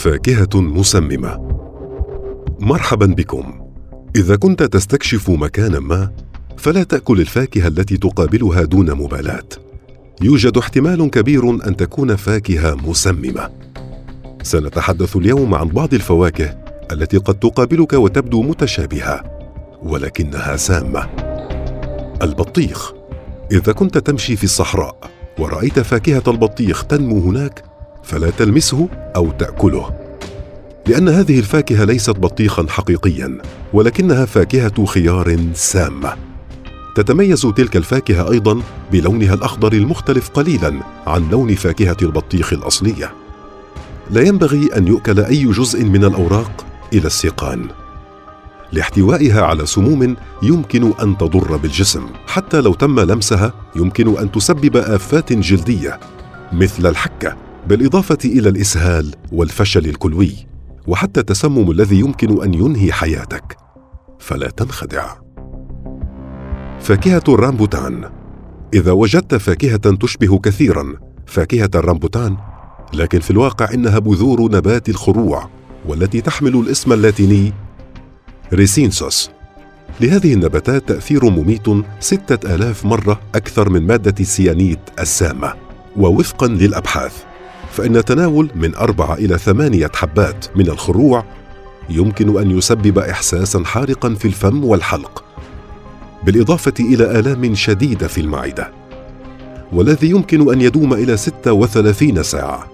فاكهة مسممة. مرحبا بكم. إذا كنت تستكشف مكانا ما فلا تأكل الفاكهة التي تقابلها دون مبالاة. يوجد احتمال كبير أن تكون فاكهة مسممة. سنتحدث اليوم عن بعض الفواكه التي قد تقابلك وتبدو متشابهة ولكنها سامة. البطيخ. إذا كنت تمشي في الصحراء ورأيت فاكهة البطيخ تنمو هناك فلا تلمسه أو تأكله. لأن هذه الفاكهة ليست بطيخا حقيقيا ولكنها فاكهة خيار سامه تتميز تلك الفاكهة أيضا بلونها الأخضر المختلف قليلا عن لون فاكهة البطيخ الأصلية. لا ينبغي أن يؤكل أي جزء من الأوراق إلى السيقان لاحتوائها على سموم يمكن أن تضر بالجسم. حتى لو تم لمسها يمكن أن تسبب آفات جلدية مثل الحكة. بالإضافة إلى الإسهال والفشل الكلوي وحتى التسمم الذي يمكن أن ينهي حياتك. فلا تنخدع. فاكهة الرامبوتان. إذا وجدت فاكهة تشبه كثيرا فاكهة الرامبوتان. لكن في الواقع إنها بذور نبات الخروع والتي تحمل الاسم اللاتيني ريسينسوس. لهذه النباتات تأثير مميت ستة آلاف مرة أكثر من مادة السيانيت السامة ووفقا للأبحاث. فإن تناول من أربعة إلى ثمانية حبات من الخروع يمكن أن يسبب إحساسا حارقا في الفم والحلق بالإضافة إلى آلام شديدة في المعدة والذي يمكن أن يدوم إلى 36 ساعة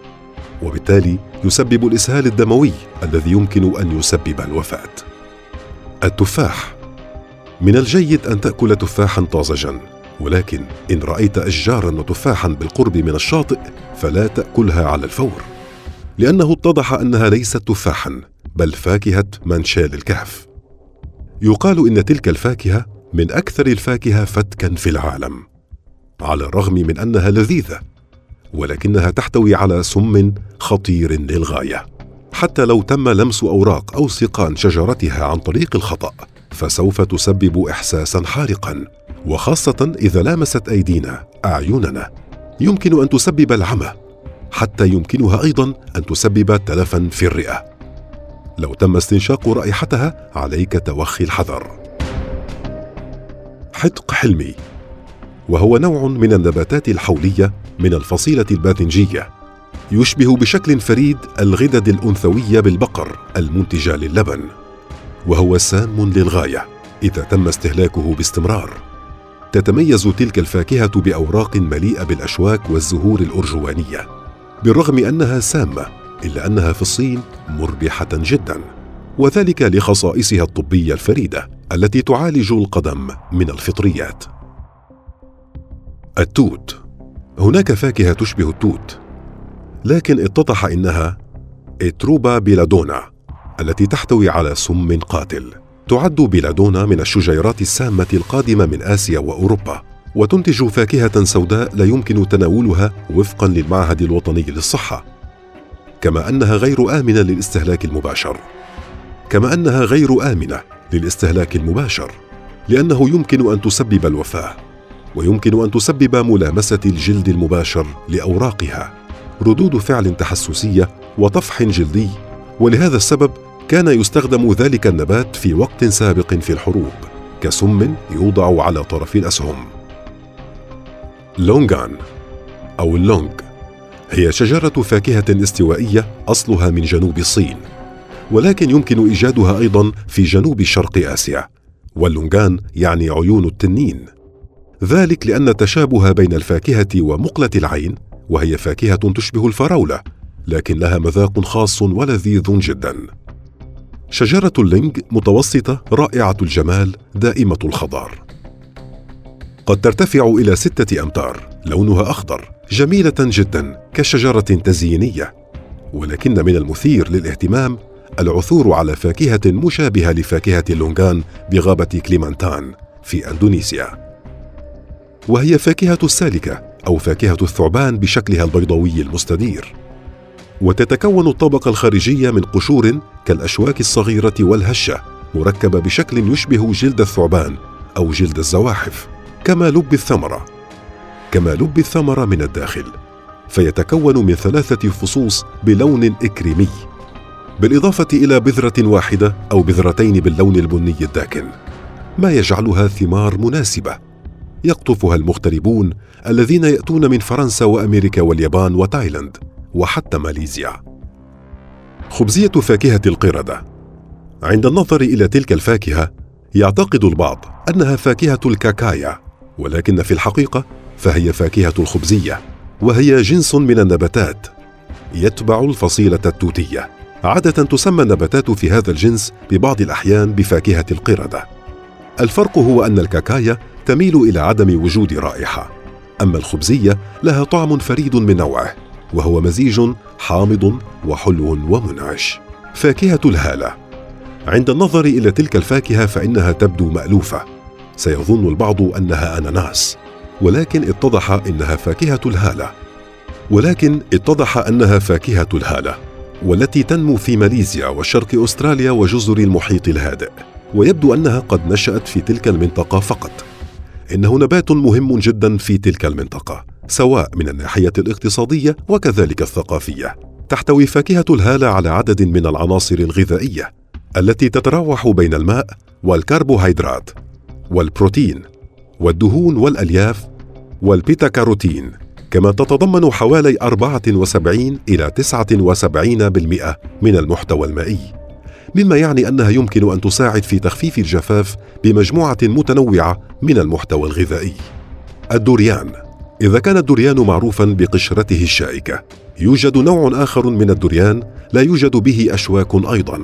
وبالتالي يسبب الإسهال الدموي الذي يمكن أن يسبب الوفاة. التفاح من الجيد أن تأكل تفاحا طازجا ولكن إن رأيت أشجارا وتفاحا بالقرب من الشاطئ فلا تأكلها على الفور. لأنه اتضح أنها ليست تفاحا بل فاكهة منشال الكهف. يقال إن تلك الفاكهة من أكثر الفاكهة فتكا في العالم على الرغم من أنها لذيذة ولكنها تحتوي على سم خطير للغاية. حتى لو تم لمس أوراق أو سقان شجرتها عن طريق الخطأ فسوف تسبب احساسا حارقا وخاصة إذا لامست أيدينا أعيننا. يمكن أن تسبب العمى حتى يمكنها أيضا أن تسبب تلفا في الرئة. لو تم استنشاق رائحتها عليك توخي الحذر. حدق حلمي. وهو نوع من النباتات الحولية من الفصيلة الباذنجية يشبه بشكل فريد الغدد الأنثوية بالبقر المنتجة للبن وهو سام للغاية إذا تم استهلاكه باستمرار. تتميز تلك الفاكهة بأوراق مليئة بالأشواك والزهور الأرجوانية بالرغم أنها سامة إلا أنها في الصين مربحة جدا وذلك لخصائصها الطبية الفريدة التي تعالج القدم من الفطريات. التوت. هناك فاكهة تشبه التوت لكن اتضح إنها اتروبا بيلادونا التي تحتوي على سم قاتل. تعد بيلادونا من الشجيرات السامة القادمة من آسيا وأوروبا وتنتج فاكهة سوداء لا يمكن تناولها وفقا للمعهد الوطني للصحة. كما أنها غير آمنة للاستهلاك المباشر. كما أنها غير آمنة للاستهلاك المباشر لأنه يمكن أن تسبب الوفاة ويمكن أن تسبب ملامسة الجلد المباشر لأوراقها ردود فعل تحسسية وطفح جلدي ولهذا السبب كان يستخدم ذلك النبات في وقت سابق في الحروب كسم يوضع على طرف الأسهم. لونغان أو اللونغ هي شجرة فاكهة استوائية أصلها من جنوب الصين ولكن يمكن إيجادها أيضا في جنوب شرق آسيا واللونغان يعني عيون التنين. ذلك لأن التشابه بين الفاكهة ومقلة العين وهي فاكهة تشبه الفراولة لكن لها مذاق خاص ولذيذ جدا. شجرة اللينج متوسطة رائعة الجمال دائمة الخضار. قد ترتفع إلى ستة أمتار لونها أخضر جميلة جدا كشجرة تزيينية. ولكن من المثير للاهتمام العثور على فاكهة مشابهة لفاكهة اللونغان بغابة كليمانتان في أندونيسيا. وهي فاكهة السالكة أو فاكهة الثعبان بشكلها البيضاوي المستدير. وتتكون الطبقة الخارجية من قشور كالأشواك الصغيرة والهشة مركبة بشكل يشبه جلد الثعبان أو جلد الزواحف كما لب الثمرة. كما لب الثمرة من الداخل فيتكون من ثلاثة فصوص بلون إكريمي. بالإضافة إلى بذرة واحدة أو بذرتين باللون البني الداكن ما يجعلها ثمار مناسبة. يقطفها المغتربون الذين يأتون من فرنسا وأمريكا واليابان وتايلاند. وحتى ماليزيا. خبزية فاكهة القردة. عند النظر إلى تلك الفاكهة يعتقد البعض أنها فاكهة الكاكايا ولكن في الحقيقة فهي فاكهة الخبزية وهي جنس من النباتات يتبع الفصيلة التوتية. عادة تسمى النباتات في هذا الجنس ببعض الأحيان بفاكهة القردة. الفرق هو أن الكاكايا تميل إلى عدم وجود رائحة. أما الخبزية لها طعم فريد من نوعه. وهو مزيج حامض وحلو ومنعش. فاكهة الهالة. عند النظر إلى تلك الفاكهة فإنها تبدو مألوفة. سيظن البعض أنها أناناس. ولكن اتضح إنها فاكهة الهالة. ولكن اتضح أنها فاكهة الهالة. والتي تنمو في ماليزيا وشرق أستراليا وجزر المحيط الهادئ. ويبدو أنها قد نشأت في تلك المنطقة فقط. انه نبات مهم جدا في تلك المنطقة سواء من الناحية الاقتصادية وكذلك الثقافية. تحتوي فاكهة الهالة على عدد من العناصر الغذائية التي تتراوح بين الماء والكربوهيدرات والبروتين والدهون والألياف والبيتا كما تتضمن حوالي 74 إلى 79% من المحتوى المائي. مما يعني أنها يمكن أن تساعد في تخفيف الجفاف بمجموعة متنوعة من المحتوى الغذائي. الدوريان. إذا كان الدوريان معروفا بقشرته الشائكة يوجد نوع آخر من الدوريان لا يوجد به أشواك أيضا.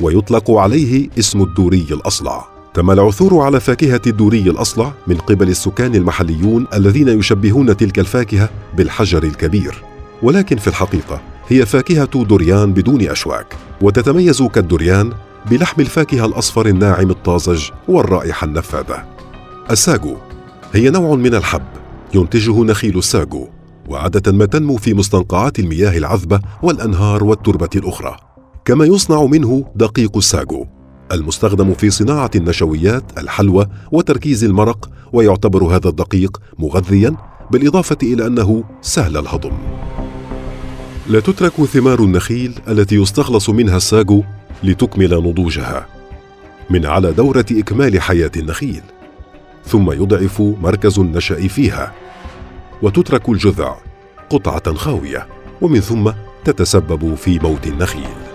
ويطلق عليه اسم الدوري الأصلع. تم العثور على فاكهة الدوري الأصلع من قبل السكان المحليون الذين يشبهون تلك الفاكهة بالحجر الكبير. ولكن في الحقيقة هي فاكهة دوريان بدون أشواك وتتميز كالدوريان بلحم الفاكهة الأصفر الناعم الطازج والرائحة النفاذة. الساجو هي نوع من الحب ينتجه نخيل الساجو وعادة ما تنمو في مستنقعات المياه العذبة والأنهار والتربة الأخرى. كما يصنع منه دقيق الساجو المستخدم في صناعة النشويات الحلوى وتركيز المرق ويعتبر هذا الدقيق مغذيا بالإضافة إلى أنه سهل الهضم. لا تترك ثمار النخيل التي يستخلص منها الساجو لتكمل نضوجها من على دورة إكمال حياة النخيل ثم يضعف مركز النشأ فيها وتترك الجذع قطعة خاوية ومن ثم تتسبب في موت النخيل.